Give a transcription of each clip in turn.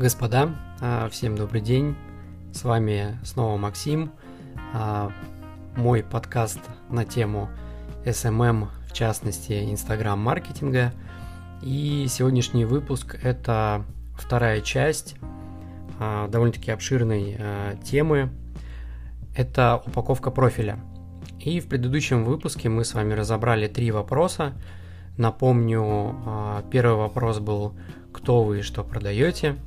Господа, а, всем добрый день. С вами снова Максим. А, мой подкаст на тему SMM, в частности, Инстаграм-маркетинга. И сегодняшний выпуск – это вторая часть а, довольно-таки обширной темы. Это упаковка профиля. И в предыдущем выпуске мы с вами разобрали три вопроса. Напомню, первый вопрос был «Кто вы и что продаете?»,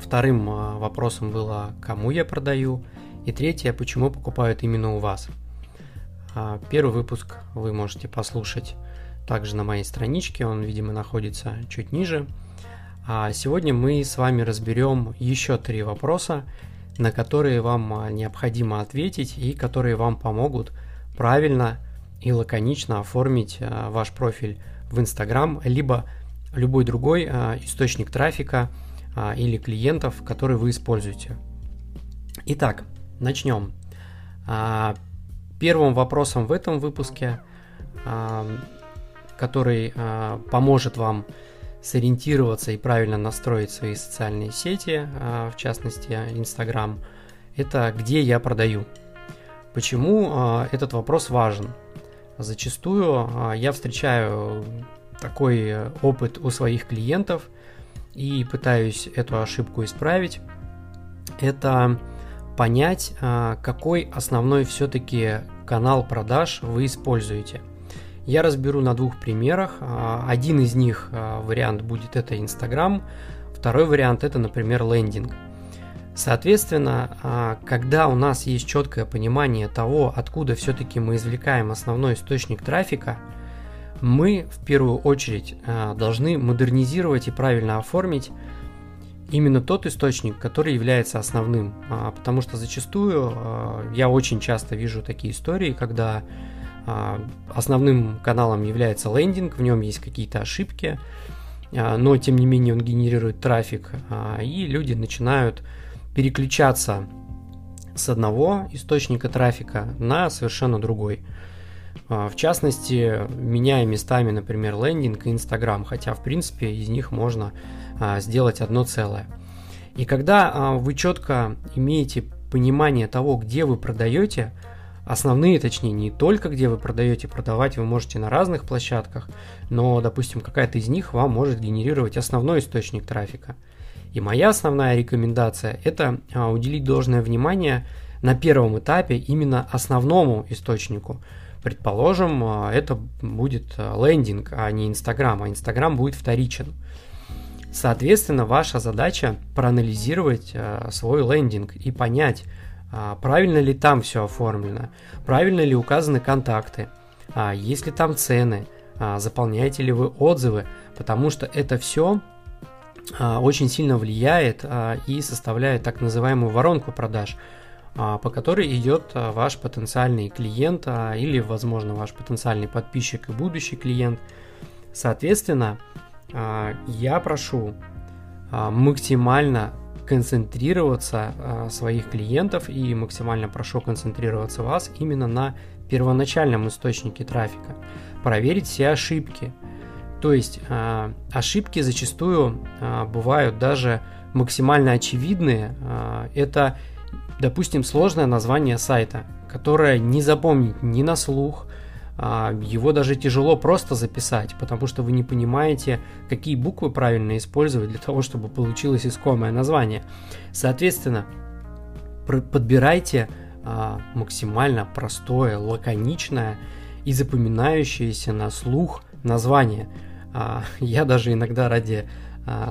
Вторым а, вопросом было, кому я продаю. И третье, почему покупают именно у вас. А, первый выпуск вы можете послушать также на моей страничке, он, видимо, находится чуть ниже. А сегодня мы с вами разберем еще три вопроса, на которые вам а, необходимо ответить и которые вам помогут правильно и лаконично оформить ваш профиль в Instagram, либо любой другой источник трафика – а, или клиентов, которые вы используете. Итак, начнем. А, первым вопросом в этом выпуске, а, который поможет вам сориентироваться и правильно настроить свои социальные сети, в частности Instagram, это где я продаю. Почему этот вопрос важен? Зачастую я встречаю такой опыт у своих клиентов – и пытаюсь эту ошибку исправить, это понять, а, какой основной все-таки канал продаж вы используете. Я разберу на двух примерах. А, один из них а, вариант будет это Instagram, второй вариант это, например, лендинг. Соответственно, когда у нас есть четкое понимание того, откуда все-таки мы извлекаем основной источник трафика – мы в первую очередь э, должны модернизировать и правильно оформить именно тот источник, который является основным. А, потому что зачастую э, я очень часто вижу такие истории, когда э, основным каналом является лендинг, в нем есть какие-то ошибки, но тем не менее он генерирует трафик, и люди начинают переключаться с одного источника трафика на совершенно другой. А, в частности, меняя местами, например, лендинг и Инстаграм, хотя, в принципе, из них можно а, сделать одно целое. И когда а, вы четко имеете понимание того, где вы продаете, основные, точнее, не только где вы продаете, продавать вы можете на разных площадках, но, допустим, какая-то из них вам может генерировать основной источник трафика. И моя основная рекомендация – это уделить должное внимание на первом этапе именно основному источнику – Предположим, а, это будет а, лендинг, а не Инстаграм, а Инстаграм будет вторичен. Соответственно, ваша задача проанализировать а, свой лендинг и понять, правильно ли там все оформлено, правильно ли указаны контакты, есть ли там цены, заполняете ли вы отзывы, потому что это все очень сильно влияет и составляет так называемую воронку продаж – по которой идет а, ваш потенциальный клиент а, или, возможно, ваш потенциальный подписчик и будущий клиент. Соответственно, я прошу максимально концентрироваться своих клиентов и максимально прошу концентрироваться вас именно на первоначальном источнике трафика. Проверить все ошибки. То есть ошибки зачастую бывают даже максимально очевидные. Это допустим, сложное название сайта, которое не запомнить ни на слух, а, его даже тяжело просто записать, потому что вы не понимаете, какие буквы правильно использовать для того, чтобы получилось искомое название. Соответственно, подбирайте а, максимально простое, лаконичное и запоминающееся на слух название. А, я даже иногда ради,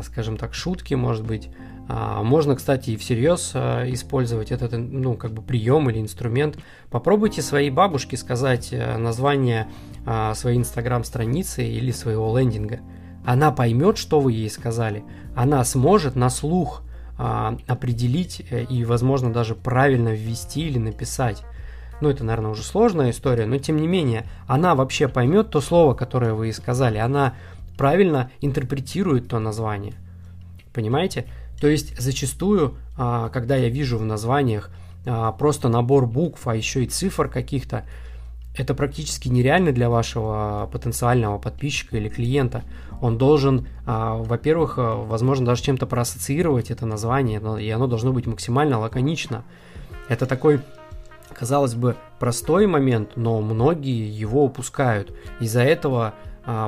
скажем так, шутки, может быть, можно, кстати, и всерьез а, использовать этот ну, как бы прием или инструмент. Попробуйте своей бабушке сказать э, название а, своей инстаграм-страницы или своего лендинга. Она поймет, что вы ей сказали. Она сможет на слух определить э, и, возможно, даже правильно ввести или написать. Ну, это, наверное, уже сложная история, но тем не менее, она вообще поймет то слово, которое вы ей сказали. Она правильно интерпретирует то название. Понимаете? То есть зачастую, а, когда я вижу в названиях а, просто набор букв, а еще и цифр каких-то, это практически нереально для вашего потенциального подписчика или клиента. Он должен, а, во-первых, а, возможно, даже чем-то проассоциировать это название, и оно должно быть максимально лаконично. Это такой, казалось бы, простой момент, но многие его упускают. Из-за этого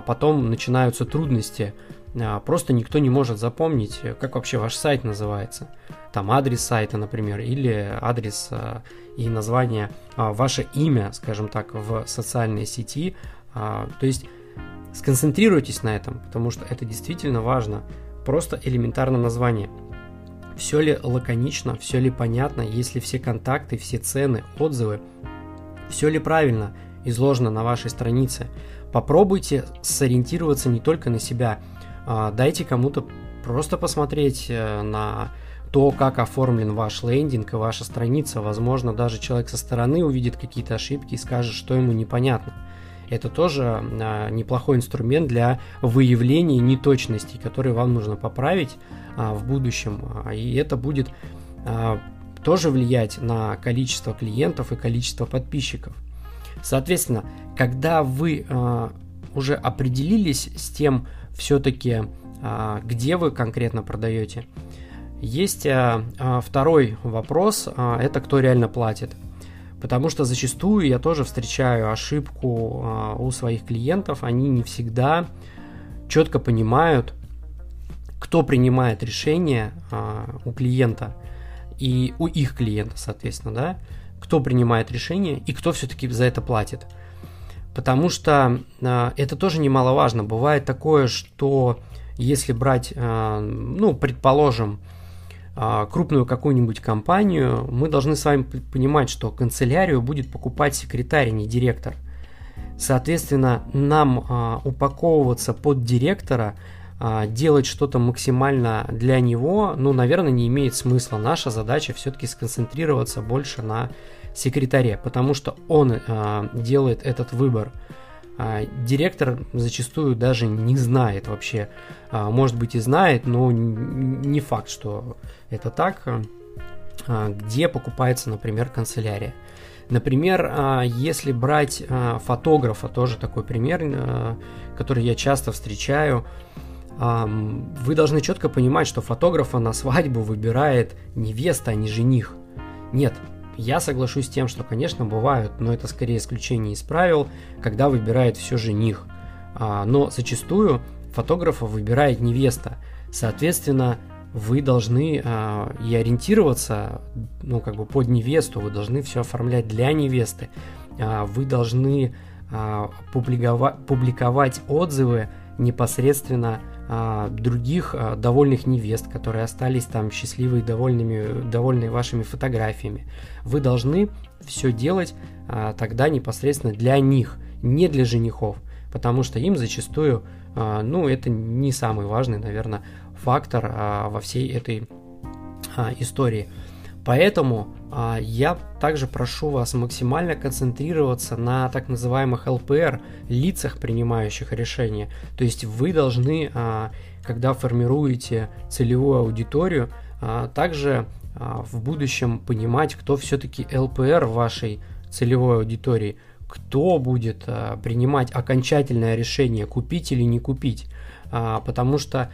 потом начинаются трудности. Просто никто не может запомнить, как вообще ваш сайт называется. Там адрес сайта, например, или адрес и название, ваше имя, скажем так, в социальной сети. То есть Сконцентрируйтесь на этом, потому что это действительно важно. Просто элементарно название. Все ли лаконично, все ли понятно, есть ли все контакты, все цены, отзывы, все ли правильно изложено на вашей странице. Попробуйте сориентироваться не только на себя, а дайте кому-то просто посмотреть э, на то, как оформлен ваш лендинг и ваша страница. Возможно, даже человек со стороны увидит какие-то ошибки и скажет, что ему непонятно это тоже а, неплохой инструмент для выявления неточностей, которые вам нужно поправить а, в будущем. А, и это будет тоже влиять на количество клиентов и количество подписчиков. Соответственно, когда вы уже определились с тем, все-таки, где вы конкретно продаете, есть второй вопрос, это кто реально платит. Потому что зачастую я тоже встречаю ошибку а, у своих клиентов. Они не всегда четко понимают, кто принимает решение а, у клиента и у их клиента, соответственно, да, кто принимает решение и кто все-таки за это платит. Потому что а, это тоже немаловажно. Бывает такое, что если брать, а, ну, предположим, а, крупную какую-нибудь компанию, мы должны с вами понимать, что канцелярию будет покупать секретарь, а не директор. Соответственно, нам а, упаковываться под директора, а, делать что-то максимально для него, ну, наверное, не имеет смысла. Наша задача все-таки сконцентрироваться больше на секретаре, потому что он а, делает этот выбор. А, директор зачастую даже не знает вообще, а, может быть и знает, но не факт, что это так, а, где покупается, например, канцелярия. Например, если брать фотографа, тоже такой пример, который я часто встречаю, вы должны четко понимать, что фотографа на свадьбу выбирает невеста, а не жених. Нет, я соглашусь с тем, что, конечно, бывают, но это скорее исключение из правил, когда выбирает все жених. А, но зачастую фотографа выбирает невеста. Соответственно, вы должны а, и ориентироваться, ну, как бы под невесту, вы должны все оформлять для невесты. А, вы должны а, публиковать, публиковать отзывы непосредственно других а, довольных невест, которые остались там счастливые, довольными, довольные вашими фотографиями. Вы должны все делать а, тогда непосредственно для них, не для женихов, потому что им зачастую, а, ну, это не самый важный, наверное, фактор а, во всей этой а, истории. Поэтому а, я также прошу вас максимально концентрироваться на так называемых ЛПР, лицах, принимающих решения. То есть вы должны, а, когда формируете целевую аудиторию, а, также в будущем понимать, кто все-таки ЛПР вашей целевой аудитории, кто будет принимать окончательное решение, купить или не купить. Потому что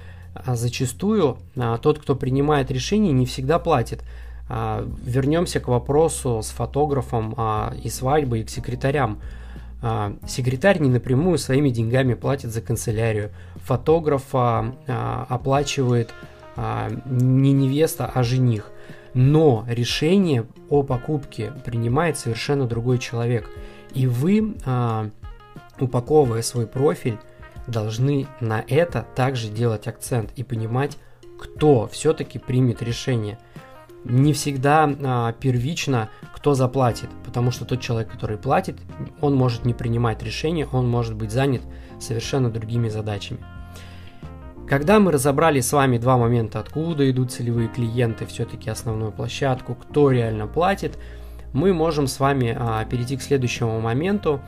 зачастую тот, кто принимает решение, не всегда платит. А, вернемся к вопросу с фотографом а, и свадьбы, и к секретарям. А, секретарь не напрямую своими деньгами платит за канцелярию. Фотографа оплачивает не невеста, а жених. Но решение о покупке принимает совершенно другой человек. И вы, упаковывая свой профиль, должны на это также делать акцент и понимать, кто все-таки примет решение – не всегда а, первично, кто заплатит, потому что тот человек, который платит, он может не принимать решения, он может быть занят совершенно другими задачами. Когда мы разобрали с вами два момента, откуда идут целевые клиенты, все-таки основную площадку, кто реально платит, мы можем с вами а, перейти к следующему моменту,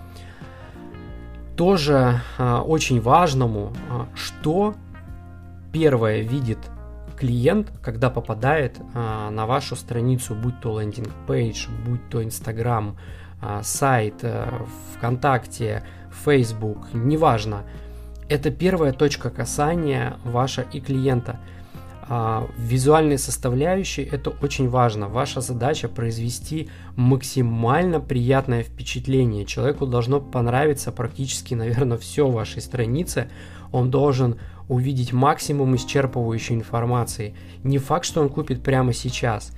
тоже а, очень важному, а, что первое видит клиент, когда попадает а, на вашу страницу, будь то лендинг-пейдж, будь то Инстаграм, а, сайт, э, ВКонтакте, Facebook, неважно. Это первая точка касания ваша и клиента. А, визуальные составляющие это очень важно. Ваша задача произвести максимально приятное впечатление. Человеку должно понравиться практически, наверное, все в вашей странице. Он должен увидеть максимум исчерпывающей информации. Не факт, что он купит прямо сейчас,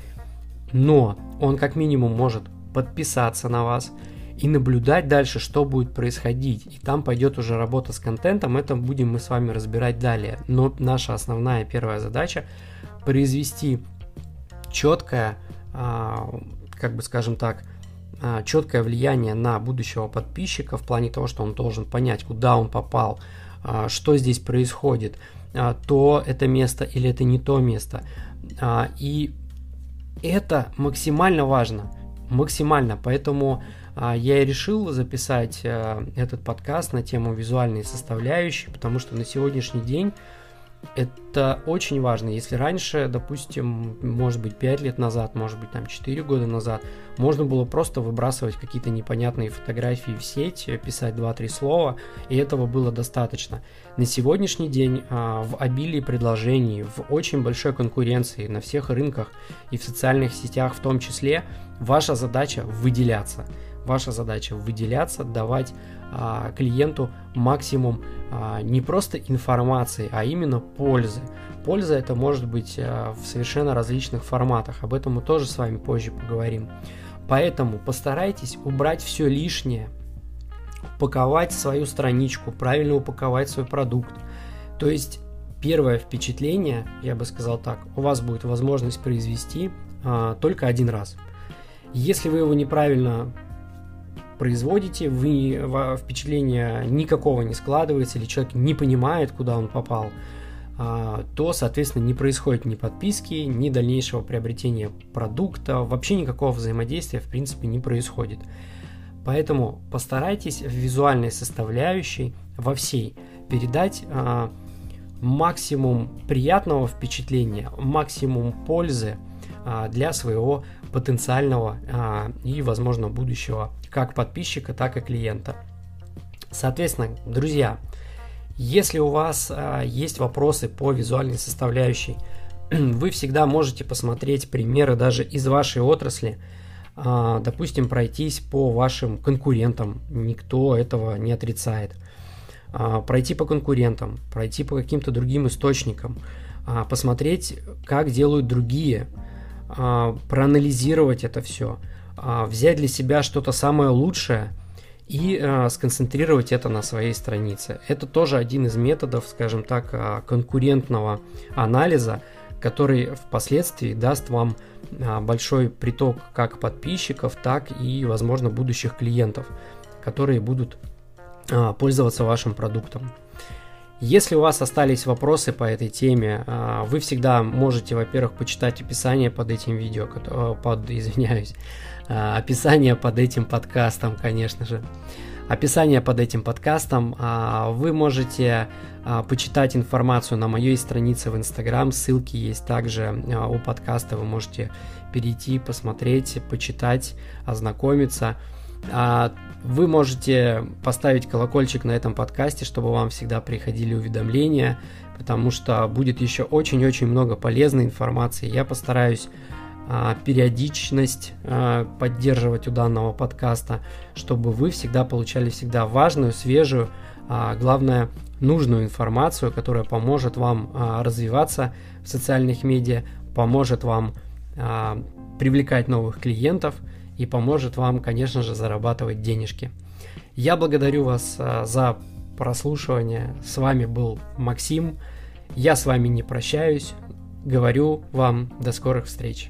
но он как минимум может подписаться на вас и наблюдать дальше, что будет происходить. И там пойдет уже работа с контентом, это будем мы с вами разбирать далее. Но наша основная первая задача произвести четкое, а, как бы скажем так, а, четкое влияние на будущего подписчика в плане того, что он должен понять, куда он попал, а, что здесь происходит, то это место или это не то место. И это максимально важно максимально. Поэтому я и решил записать а, этот подкаст на тему визуальной составляющей, потому что на сегодняшний день это очень важно. Если раньше, допустим, может быть 5 лет назад, может быть там 4 года назад, можно было просто выбрасывать какие-то непонятные фотографии в сеть, писать 2-3 слова, и этого было достаточно. На сегодняшний день а, в обилии предложений, в очень большой конкуренции на всех рынках и в социальных сетях в том числе, ваша задача выделяться. Ваша задача выделяться, давать а, клиенту максимум а, не просто информации, а именно пользы. Польза это может быть а, в совершенно различных форматах. Об этом мы тоже с вами позже поговорим. Поэтому постарайтесь убрать все лишнее, упаковать свою страничку, правильно упаковать свой продукт. То есть первое впечатление, я бы сказал так, у вас будет возможность произвести а, только один раз. Если вы его неправильно производите, вы впечатление никакого не складывается, или человек не понимает, куда он попал, а, то, соответственно, не происходит ни подписки, ни дальнейшего приобретения продукта, вообще никакого взаимодействия, в принципе, не происходит. Поэтому постарайтесь в визуальной составляющей во всей передать а, максимум приятного впечатления, максимум пользы а, для своего потенциального а, и, возможно, будущего как подписчика, так и клиента. Соответственно, друзья, если у вас а, есть вопросы по визуальной составляющей, вы всегда можете посмотреть примеры даже из вашей отрасли, а, допустим, пройтись по вашим конкурентам, никто этого не отрицает. А, пройти по конкурентам, пройти по каким-то другим источникам, а, посмотреть, как делают другие, проанализировать это все – а, взять для себя что-то самое лучшее и а, сконцентрировать это на своей странице. Это тоже один из методов, скажем так, а, конкурентного анализа, который впоследствии даст вам большой приток как подписчиков, так и, возможно, будущих клиентов, которые будут пользоваться вашим продуктом. Если у вас остались вопросы по этой теме, вы всегда можете, во-первых, почитать описание под этим видео, под, извиняюсь, а, описание под этим подкастом, конечно же. Описание под этим подкастом. А, вы можете а, почитать информацию на моей странице в Инстаграм. Ссылки есть также у подкаста. Вы можете перейти, посмотреть, почитать, ознакомиться. Вы можете поставить колокольчик на этом подкасте, чтобы вам всегда приходили уведомления, потому что будет еще очень-очень много полезной информации. Я постараюсь а, периодичность а, поддерживать у данного подкаста, чтобы вы всегда получали всегда важную, свежую, а главное, нужную информацию, которая поможет вам а, развиваться в социальных медиа, поможет вам привлекать новых клиентов и поможет вам, конечно же, зарабатывать денежки. Я благодарю вас за прослушивание. С вами был Максим. Я с вами не прощаюсь. Говорю вам до скорых встреч.